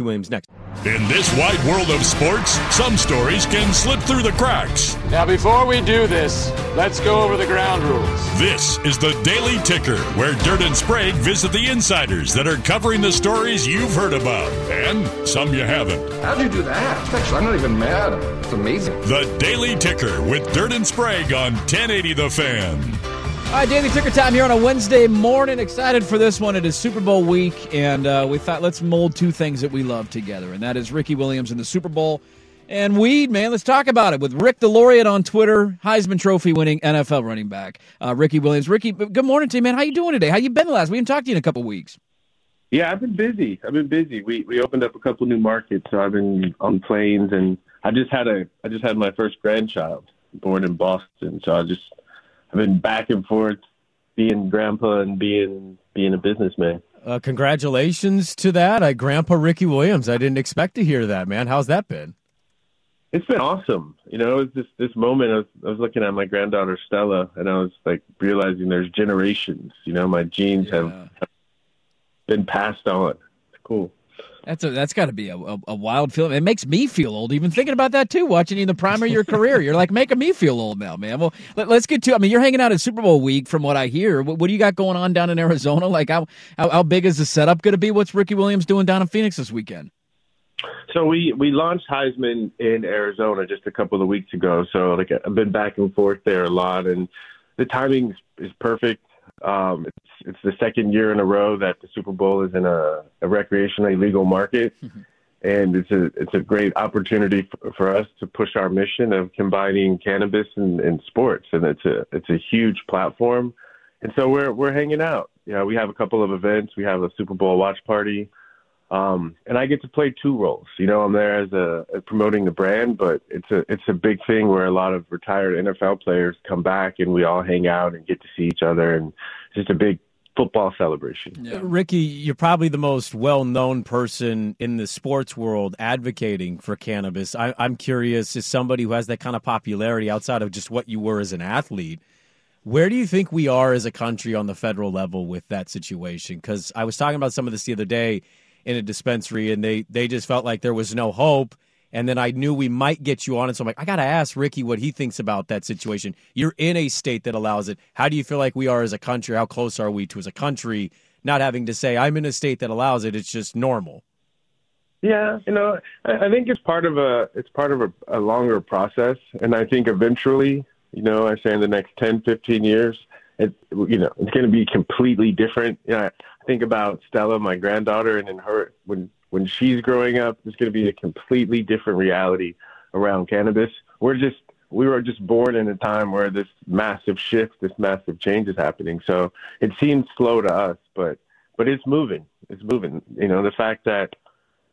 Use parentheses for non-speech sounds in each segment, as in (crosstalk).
Ricky Williams next. In this wide world of sports, some stories can slip through the cracks. Now, before we do this, let's go over the ground rules. This is the Daily Ticker, where Dirt and Sprague visit the insiders that are covering the stories you've heard about and some you haven't. How'd you do that? Actually, I'm not even mad. It's amazing. The Daily Ticker with Dirt and Sprague on 1080 The Fan. All right, daily ticker time here on a Wednesday morning. Excited for this one. It is Super Bowl week, and uh, we thought let's mold two things that we love together, and that is Ricky Williams in the Super Bowl and weed. Man, let's talk about it with Rick Laureate on Twitter, Heisman Trophy winning NFL running back uh, Ricky Williams. Ricky, good morning to you, man. How you doing today? How you been the last? We haven't talked to you in a couple weeks. Yeah, I've been busy. I've been busy. We we opened up a couple new markets, so I've been on planes, and I just had a I just had my first grandchild born in Boston, so I just I've been back and forth being grandpa and being being a businessman. Uh, congratulations to that, I, Grandpa Ricky Williams. I didn't expect to hear that, man. How's that been? It's been awesome. You know, it was this this moment. I was, I was looking at my granddaughter Stella, and I was like realizing there's generations. You know, my genes yeah. have, have been passed on. It's cool. That's a, that's got to be a, a, a, wild feeling. It makes me feel old even thinking about that too. Watching you in the prime of your career, you're like making me feel old now, man. Well, let, us get to. I mean, you're hanging out at Super Bowl week, from what I hear. What, what do you got going on down in Arizona? Like, how how, how big is the setup going to be? What's Ricky Williams doing down in Phoenix this weekend? So we we launched Heisman in Arizona just a couple of weeks ago. So like I've been back and forth there a lot, and the timing is perfect. Um, it's it's the second year in a row that the Super Bowl is in a, a recreationally legal market, mm-hmm. (laughs) and it's a it's a great opportunity for, for, us to push our mission of combining cannabis and, and sports, and it's a it's a huge platform, and so we're we're hanging out. Yeah, you know, we have a couple of events. We have a Super Bowl watch party. Um, and I get to play two roles. You know, I'm there as a, a promoting the brand, but it's a it's a big thing where a lot of retired NFL players come back and we all hang out and get to see each other, and just a big football celebration. Yeah. Ricky, you're probably the most well known person in the sports world advocating for cannabis. I, I'm curious, as somebody who has that kind of popularity outside of just what you were as an athlete. Where do you think we are as a country on the federal level with that situation? Because I was talking about some of this the other day in a dispensary, and they they just felt like there was no hope. And then I knew we might get you on it, so I'm like, I got to ask Ricky what he thinks about that situation. You're in a state that allows it. How do you feel like we are as a country? How close are we to as a country not having to say I'm in a state that allows it? It's just normal. Yeah, you know, I, think it's part of a it's part of a, a longer process, and I think eventually, you know, I say in the next 10, 15 years, it you know it's going to be completely different. You know, I think about Stella, my granddaughter, and in her when when she's growing up, there's going to be a completely different reality around cannabis. We're just we were just born in a time where this massive shift, this massive change is happening. So it seems slow to us, but but it's moving. It's moving. You know, the fact that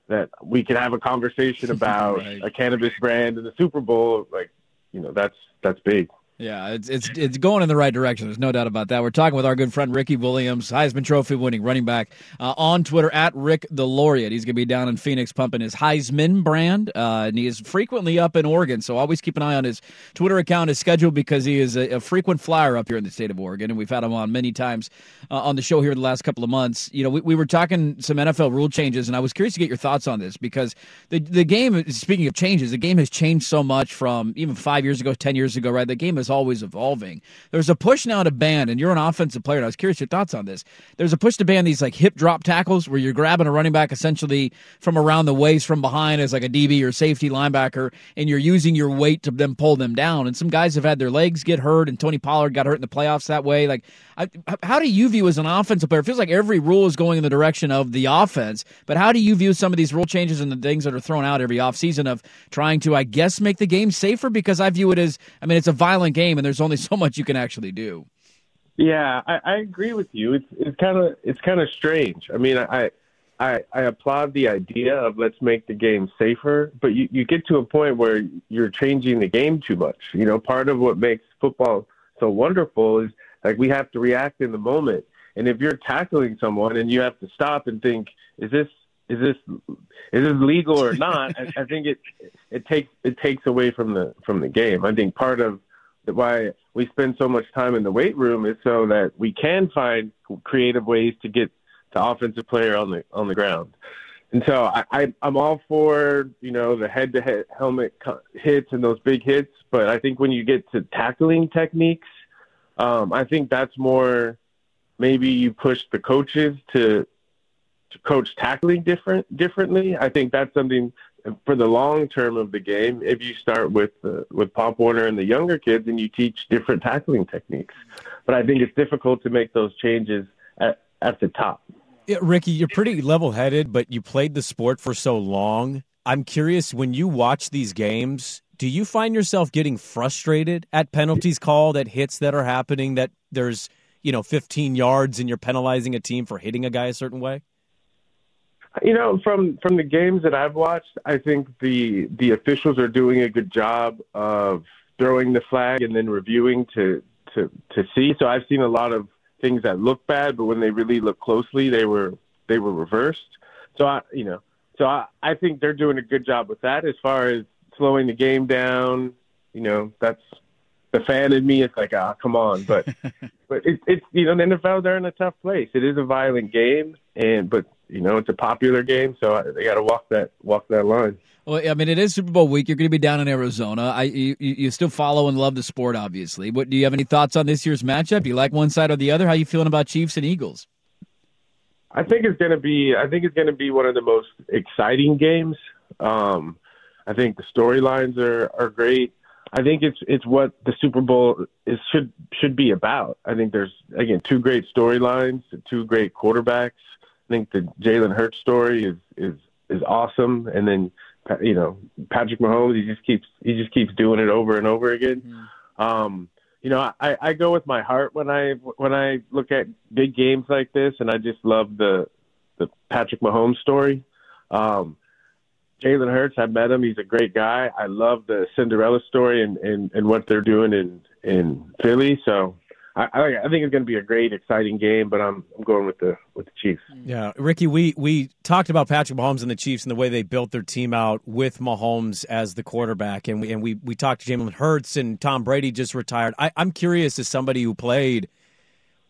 that we can have a conversation (laughs) about right. a cannabis brand in the Super Bowl, like you know, that's that's big. Yeah, it's it's it's going in the right direction. There's no doubt about that. We're talking with our good friend Ricky Williams, Heisman Trophy winning running back, uh, on Twitter at Rick the Laureate. He's going to be down in Phoenix pumping his Heisman brand, uh, and he is frequently up in Oregon. So always keep an eye on his Twitter account, his schedule, because he is a, a frequent flyer up here in the state of Oregon, and we've had him on many times uh, on the show here the last couple of months. You know, we, we were talking some NFL rule changes, and I was curious to get your thoughts on this because the the game. Speaking of changes, the game has changed so much from even five years ago, ten years ago. Right, the game is always evolving. There's a push now to ban, and you're an offensive player. And I was curious your thoughts on this. There's a push to ban these like hip drop tackles where you're grabbing a running back essentially from around the waist from behind as like a DB or safety linebacker, and you're using your weight to then pull them down. And some guys have had their legs get hurt, and Tony Pollard got hurt in the playoffs that way. Like, I, how do you view as an offensive player? It feels like every rule is going in the direction of the offense, but how do you view some of these rule changes and the things that are thrown out every offseason of trying to, I guess, make the game safer? Because I view it as, I mean, it's a violent game, and there's only so much you can actually do. Yeah, I, I agree with you. It's it's kind of it's kind of strange. I mean, I, I I applaud the idea of let's make the game safer, but you you get to a point where you're changing the game too much. You know, part of what makes football so wonderful is like we have to react in the moment. And if you're tackling someone and you have to stop and think, is this is this is this legal or not? (laughs) I, I think it it takes it takes away from the from the game. I think part of why we spend so much time in the weight room is so that we can find creative ways to get the offensive player on the on the ground. and so I, I I'm all for you know the head to head helmet hits and those big hits, but I think when you get to tackling techniques, um, I think that's more maybe you push the coaches to to coach tackling different differently. I think that's something for the long term of the game. If you start with uh, with Pop Warner and the younger kids, and you teach different tackling techniques, but I think it's difficult to make those changes at at the top. Yeah, Ricky, you're pretty level headed, but you played the sport for so long. I'm curious when you watch these games, do you find yourself getting frustrated at penalties called, at hits that are happening, that there's, you know, 15 yards and you're penalizing a team for hitting a guy a certain way? You know, from from the games that I've watched, I think the the officials are doing a good job of throwing the flag and then reviewing to to to see. So I've seen a lot of things that look bad, but when they really look closely, they were they were reversed. So I, you know, so I, I think they're doing a good job with that as far as slowing the game down. You know, that's the fan in me. It's like, ah, come on, but (laughs) but it, it's you know, the NFL they're in a tough place. It is a violent game, and but you know, it's a popular game, so they got to walk that walk that line. Well, I mean, it is Super Bowl week. You're going to be down in Arizona. I you, you still follow and love the sport, obviously. What do you have any thoughts on this year's matchup? Do you like one side or the other? How you feeling about Chiefs and Eagles? I think it's going to be. I think it's going to be one of the most exciting games. Um, I think the storylines are are great. I think it's it's what the Super Bowl is should should be about. I think there's again two great storylines, two great quarterbacks. I think the Jalen Hurts story is is is awesome, and then you know, Patrick Mahomes, he just keeps he just keeps doing it over and over again. Mm-hmm. Um, you know, I, I go with my heart when I when I look at big games like this, and I just love the the Patrick Mahomes story. Um, Jalen Hurts, I met him. He's a great guy. I love the Cinderella story and, and, and what they're doing in in Philly. So I, I think it's going to be a great, exciting game, but I'm I'm going with the with the Chiefs. Yeah, Ricky, we we talked about Patrick Mahomes and the Chiefs and the way they built their team out with Mahomes as the quarterback, and we and we we talked to Jalen Hurts and Tom Brady just retired. I, I'm curious as somebody who played.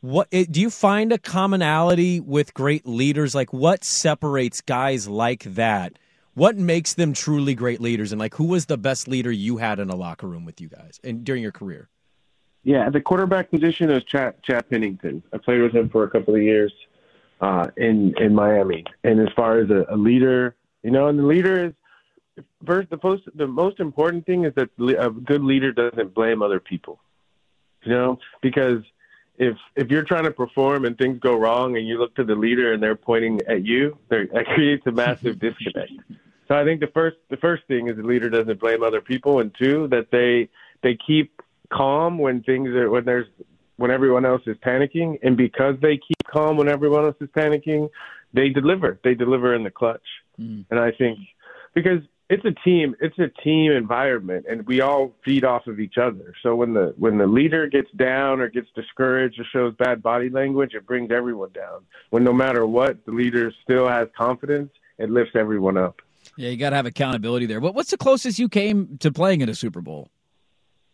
What eh, do you find a commonality with great leaders? Like, what separates guys like that? What makes them truly great leaders? And like, who was the best leader you had in a locker room with you guys and during your career? Yeah, the quarterback position is Chad, Chad Pennington. I played with him for a couple of years uh, in in Miami. And as far as a, a leader, you know, and the leader is first the most the most important thing is that a good leader doesn't blame other people. You know, because if if you're trying to perform and things go wrong and you look to the leader and they're pointing at you, that creates a massive disconnect. So I think the first the first thing is the leader doesn't blame other people, and two that they they keep calm when things are when there's when everyone else is panicking, and because they keep calm when everyone else is panicking, they deliver. They deliver in the clutch, mm. and I think because it's a team, it's a team environment, and we all feed off of each other. So when the when the leader gets down or gets discouraged or shows bad body language, it brings everyone down. When no matter what, the leader still has confidence, it lifts everyone up. Yeah, you got to have accountability there. What, what's the closest you came to playing in a Super Bowl?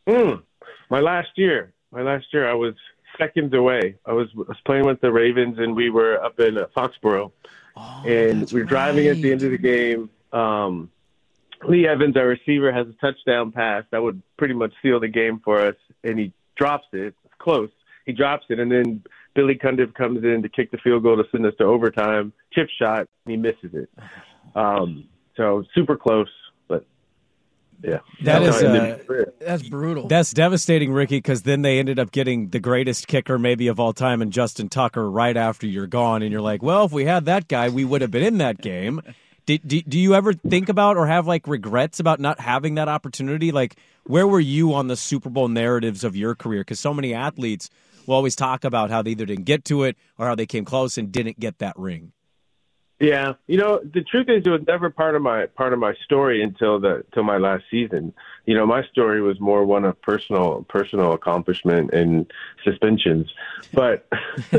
Mm my last year, my last year, I was seconds away. I was, was playing with the Ravens, and we were up in uh, Foxborough, oh, and we were driving right. at the end of the game. Um, Lee Evans, our receiver, has a touchdown pass that would pretty much seal the game for us, and he drops it. It's close. He drops it, and then Billy Cundiff comes in to kick the field goal to send us to overtime. Chip shot, and he misses it. Um, so super close. But yeah, that is uh, that's brutal. That's devastating, Ricky. Because then they ended up getting the greatest kicker maybe of all time, and Justin Tucker right after you're gone, and you're like, well, if we had that guy, we would have been in that game. (laughs) Do, do, do you ever think about or have like regrets about not having that opportunity? Like, where were you on the Super Bowl narratives of your career? Because so many athletes will always talk about how they either didn't get to it or how they came close and didn't get that ring. Yeah, you know, the truth is, it was never part of my part of my story until the till my last season. You know, my story was more one of personal personal accomplishment and suspensions. But (laughs)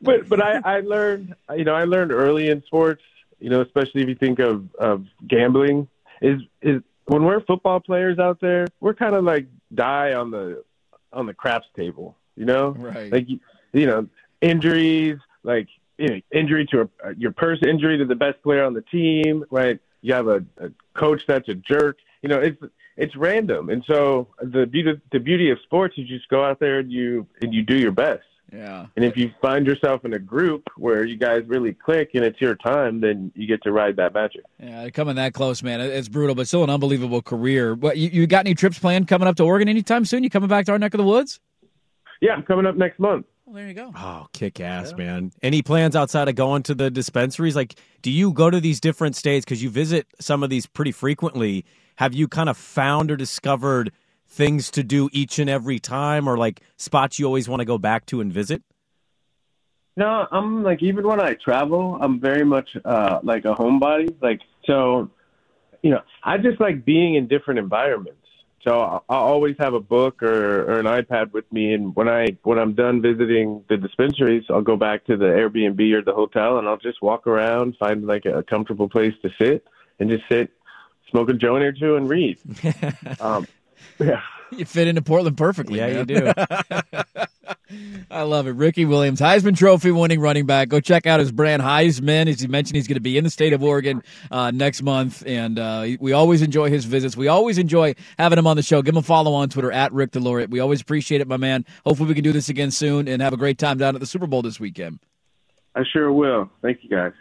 but but I I learned you know I learned early in sports. You know, especially if you think of of gambling, is is when we're football players out there, we're kind of like die on the on the craps table. You know, right? Like you know injuries, like you know, injury to a, your purse injury to the best player on the team, right? You have a, a coach that's a jerk. You know, it's it's random, and so the beauty the beauty of sports is you just go out there and you and you do your best. Yeah. And if you find yourself in a group where you guys really click and it's your time, then you get to ride that magic. Yeah, coming that close, man, it's brutal, but still an unbelievable career. But you, you got any trips planned coming up to Oregon anytime soon? You coming back to our neck of the woods? Yeah, I'm coming up next month. Well, there you go. Oh, kick ass, yeah. man. Any plans outside of going to the dispensaries? Like, do you go to these different states? Because you visit some of these pretty frequently. Have you kind of found or discovered things to do each and every time or like spots you always want to go back to and visit? No, I'm like, even when I travel, I'm very much uh, like a homebody. Like, so, you know, I just like being in different environments. So I'll always have a book or, or an iPad with me, and when I when I'm done visiting the dispensaries, I'll go back to the Airbnb or the hotel, and I'll just walk around, find like a comfortable place to sit, and just sit, smoke a joint or two, and read. (laughs) um, yeah, you fit into Portland perfectly. Yeah, man. you do. (laughs) I love it. Ricky Williams, Heisman Trophy winning running back. Go check out his brand Heisman. As he mentioned, he's going to be in the state of Oregon uh, next month, and uh, we always enjoy his visits. We always enjoy having him on the show. Give him a follow on Twitter at Rick DeLaureate. We always appreciate it, my man. Hopefully, we can do this again soon and have a great time down at the Super Bowl this weekend. I sure will. Thank you, guys.